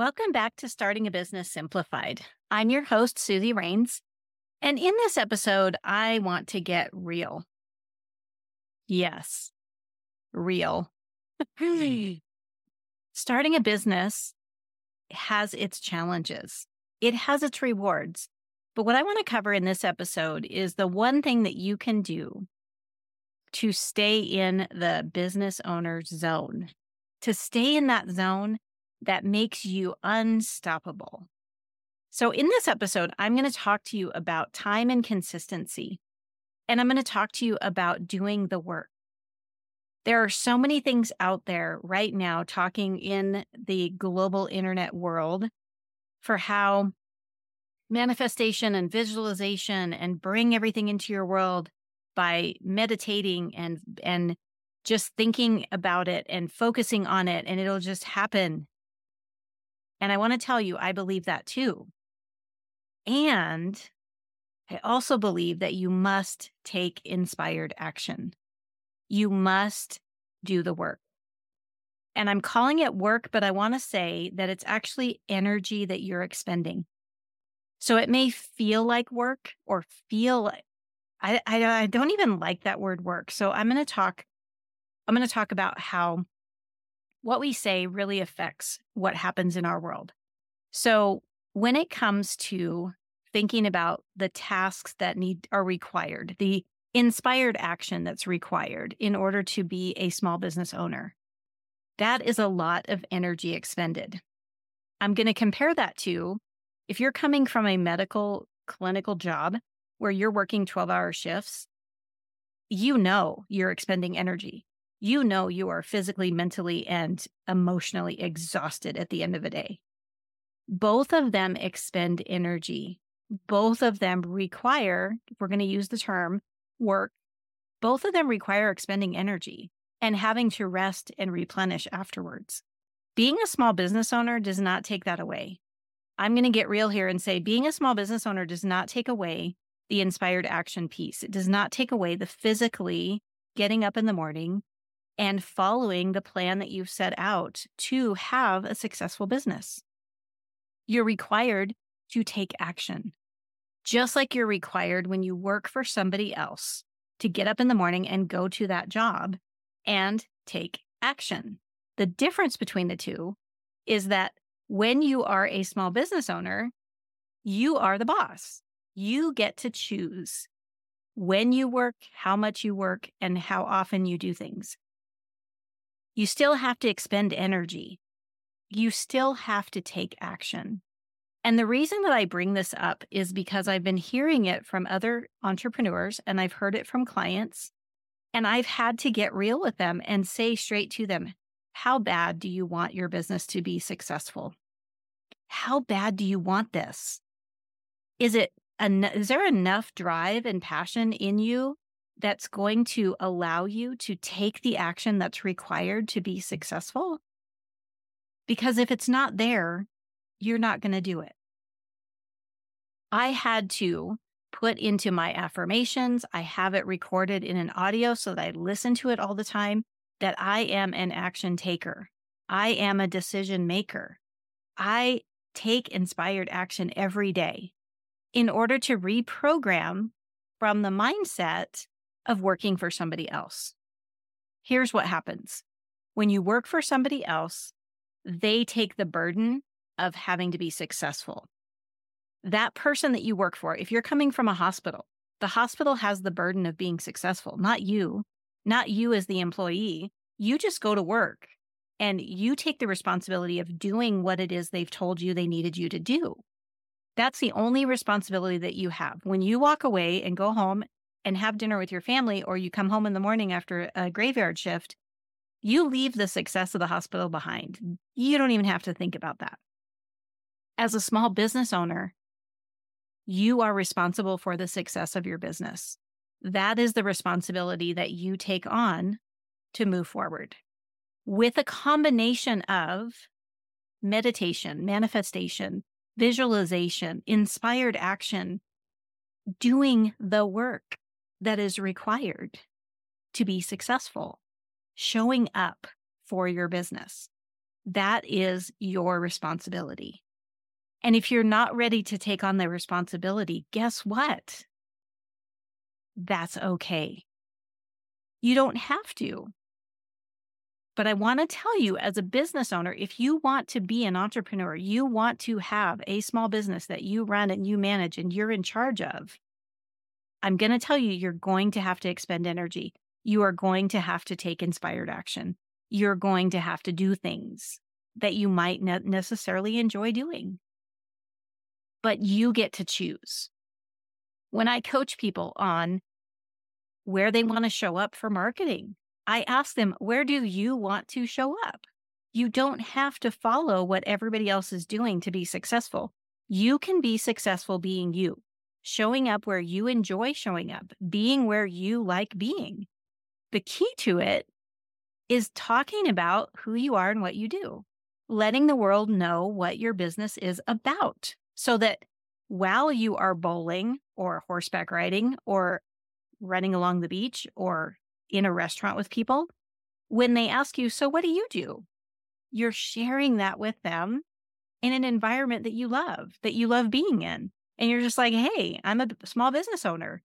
Welcome back to Starting a Business Simplified. I'm your host, Suzy Wraines. And in this episode, I want to get real. Yes, real. Starting a business has its challenges, it has its rewards. But what I want to cover in this episode is the one thing that you can do to stay in the business owner's zone, to stay in that zone that makes you unstoppable. So, in this episode, I'm going to talk to you about time and consistency. And I'm going to talk to you about doing the work. There are so many things out there right now talking in the global internet world for how manifestation and visualization and bring everything into your world by meditating and and just thinking about it and focusing on it and it'll just happen and I want to tell you, I believe that too. And I also believe that you must take inspired action. You must do the work. And I'm calling it work, but I want to say that it's actually energy that you're expending. So it may feel like work or feel I, I, I don't even like that word work. So I'm going to talk I'm going to talk about how what we say really affects what happens in our world. So, when it comes to thinking about the tasks that need are required, the inspired action that's required in order to be a small business owner, that is a lot of energy expended. I'm going to compare that to if you're coming from a medical clinical job where you're working 12 hour shifts, you know you're expending energy you know you are physically, mentally, and emotionally exhausted at the end of the day. Both of them expend energy. Both of them require, we're going to use the term work, both of them require expending energy and having to rest and replenish afterwards. Being a small business owner does not take that away. I'm going to get real here and say being a small business owner does not take away the inspired action piece. It does not take away the physically getting up in the morning, and following the plan that you've set out to have a successful business. You're required to take action, just like you're required when you work for somebody else to get up in the morning and go to that job and take action. The difference between the two is that when you are a small business owner, you are the boss. You get to choose when you work, how much you work, and how often you do things you still have to expend energy. You still have to take action. And the reason that I bring this up is because I've been hearing it from other entrepreneurs and I've heard it from clients. And I've had to get real with them and say straight to them, how bad do you want your business to be successful? How bad do you want this? Is it is there enough drive and passion in you that's going to allow you to take the action that's required to be successful? Because if it's not there, you're not going to do it. I had to put into my affirmations, I have it recorded in an audio so that I listen to it all the time, that I am an action taker. I am a decision maker. I take inspired action every day in order to reprogram from the mindset of working for somebody else. Here's what happens when you work for somebody else, they take the burden of having to be successful. That person that you work for, if you're coming from a hospital, the hospital has the burden of being successful, not you, not you as the employee. You just go to work and you take the responsibility of doing what it is they've told you they needed you to do. That's the only responsibility that you have. When you walk away and go home and have dinner with your family, or you come home in the morning after a graveyard shift, you leave the success of the hospital behind. You don't even have to think about that. As a small business owner, you are responsible for the success of your business. That is the responsibility that you take on to move forward with a combination of meditation, manifestation, visualization, inspired action, doing the work that is required to be successful, showing up for your business. That is your responsibility. And if you're not ready to take on the responsibility, guess what? That's okay. You don't have to. But I want to tell you, as a business owner, if you want to be an entrepreneur, you want to have a small business that you run and you manage and you're in charge of, I'm going to tell you, you're going to have to expend energy. You are going to have to take inspired action. You're going to have to do things that you might not necessarily enjoy doing. But you get to choose. When I coach people on where they want to show up for marketing, I ask them, where do you want to show up? You don't have to follow what everybody else is doing to be successful. You can be successful being you, showing up where you enjoy showing up, being where you like being. The key to it is talking about who you are and what you do, letting the world know what your business is about so that while you are bowling or horseback riding or running along the beach or in a restaurant with people, when they ask you, So what do you do? You're sharing that with them in an environment that you love, that you love being in. And you're just like, Hey, I'm a small business owner.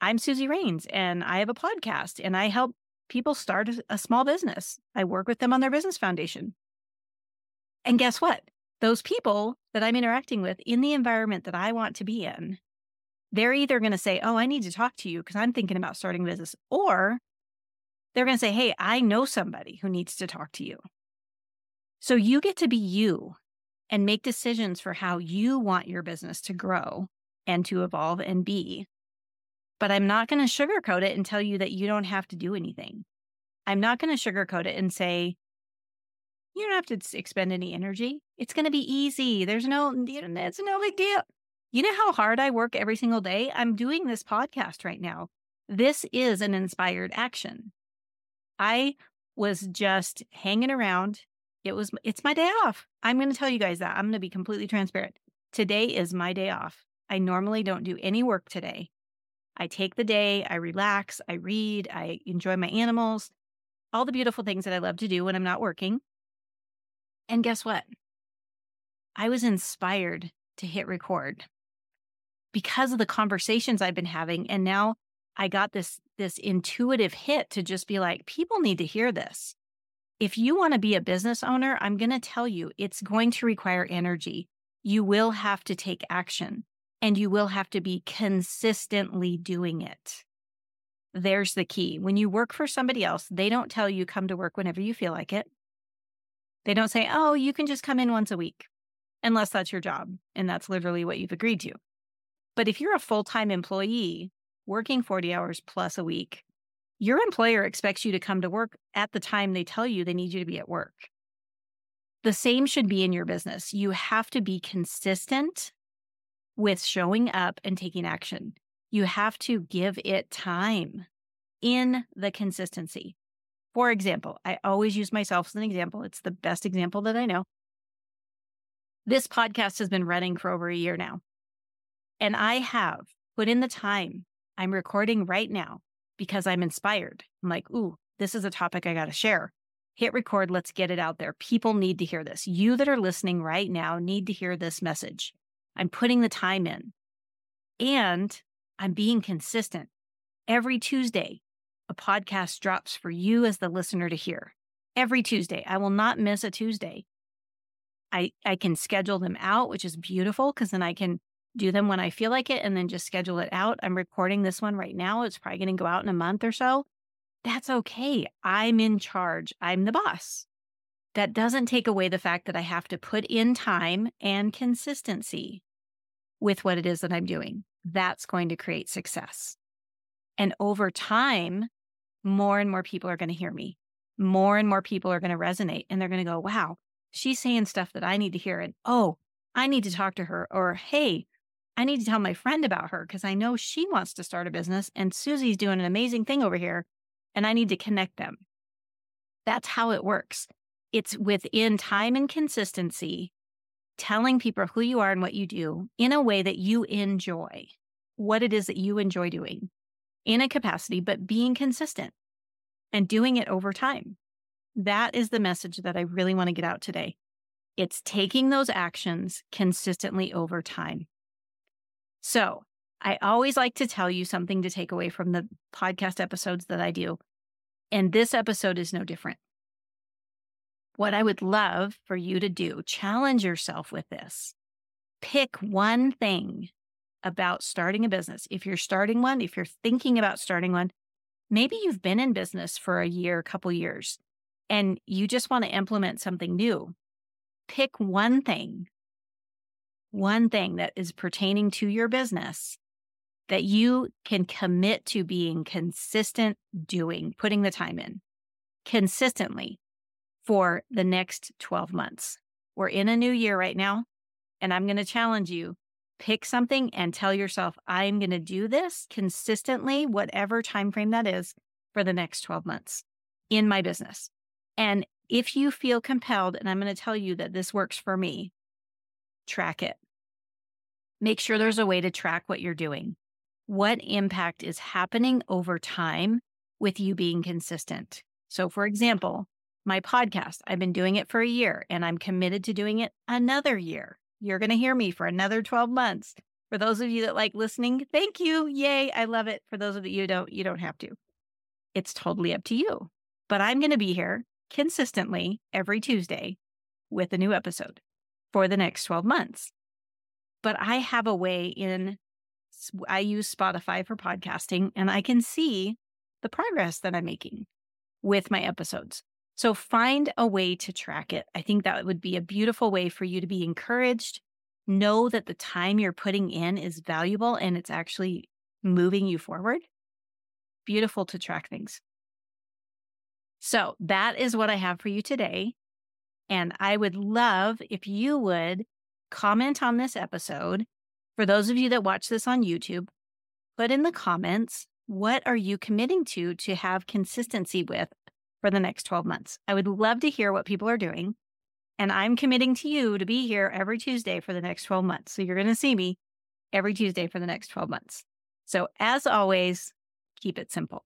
I'm Suzy Wraines and I have a podcast and I help people start a small business. I work with them on their business foundation. And guess what? Those people that I'm interacting with in the environment that I want to be in they're either going to say, Oh, I need to talk to you because I'm thinking about starting a business, or they're going to say, Hey, I know somebody who needs to talk to you. So you get to be you and make decisions for how you want your business to grow and to evolve and be. But I'm not going to sugarcoat it and tell you that you don't have to do anything. I'm not going to sugarcoat it and say, you don't have to expend any energy. It's going to be easy. There's no, it's no big deal. You know how hard I work every single day? I'm doing this podcast right now. This is an inspired action. I was just hanging around. It was, it's my day off. I'm going to tell you guys that. I'm going to be completely transparent. Today is my day off. I normally don't do any work today. I take the day, I relax, I read, I enjoy my animals, all the beautiful things that I love to do when I'm not working. And guess what? I was inspired to hit record because of the conversations I've been having. And now I got this, this intuitive hit to just be like, people need to hear this. If you want to be a business owner, I'm going to tell you it's going to require energy. You will have to take action and you will have to be consistently doing it. There's the key. When you work for somebody else, they don't tell you come to work whenever you feel like it. They don't say, oh, you can just come in once a week, unless that's your job. And that's literally what you've agreed to. But if you're a full time employee working 40 hours plus a week, your employer expects you to come to work at the time they tell you they need you to be at work. The same should be in your business. You have to be consistent with showing up and taking action. You have to give it time in the consistency. For example, I always use myself as an example. It's the best example that I know. This podcast has been running for over a year now. And I have put in the time. I'm recording right now because I'm inspired. I'm like, ooh, this is a topic I got to share. Hit record. Let's get it out there. People need to hear this. You that are listening right now need to hear this message. I'm putting the time in and I'm being consistent. Every Tuesday, a podcast drops for you as the listener to hear. Every Tuesday. I will not miss a Tuesday. I, I can schedule them out, which is beautiful because then I can do them when I feel like it and then just schedule it out. I'm recording this one right now. It's probably going to go out in a month or so. That's okay. I'm in charge. I'm the boss. That doesn't take away the fact that I have to put in time and consistency with what it is that I'm doing. That's going to create success. And over time, more and more people are going to hear me. More and more people are going to resonate and they're going to go, wow, she's saying stuff that I need to hear. And oh, I need to talk to her. Or, hey, I need to tell my friend about her because I know she wants to start a business and Suzy's doing an amazing thing over here and I need to connect them. That's how it works. It's within time and consistency, telling people who you are and what you do in a way that you enjoy, what it is that you enjoy doing in a capacity, but being consistent and doing it over time. that is the message that I really want to get out today. It's taking those actions consistently over time. So, I always like to tell you something to take away from the podcast episodes that I do. And this episode is no different. What I would love for you to do, challenge yourself with this. Pick one thing about starting a business. If you're starting one, if you're thinking about starting one, maybe you've been in business for a year, a couple years, and you just want to implement something new. Pick one thing, one thing that is pertaining to your business that you can commit to being consistent doing, putting the time in consistently for the next 12 months. We're in a new year right now, and I'm going to challenge you pick something and tell yourself i'm going to do this consistently whatever time frame that is for the next 12 months in my business and if you feel compelled and i'm going to tell you that this works for me track it make sure there's a way to track what you're doing what impact is happening over time with you being consistent. So, for example, my podcast, I've been doing it for a year and I'm committed to doing it another year. You're going to hear me for another 12 months. For those of you that like listening, thank you. Yay. I love it. For those of you who don't, you don't have to. It's totally up to you. But I'm going to be here consistently every Tuesday with a new episode for the next 12 months. But I have a way in I use Spotify for podcasting and I can see the progress that I'm making with my episodes. So find a way to track it. I think that would be a beautiful way for you to be encouraged. Know that the time you're putting in is valuable and it's actually moving you forward. Beautiful to track things. So that is what I have for you today. And I would love if you would comment on this episode for those of you that watch this on YouTube, put in the comments what are you committing to to have consistency with for the next 12 months? I would love to hear what people are doing. And I'm committing to you to be here every Tuesday for the next 12 months. So you're going to see me every Tuesday for the next 12 months. So as always, keep it simple.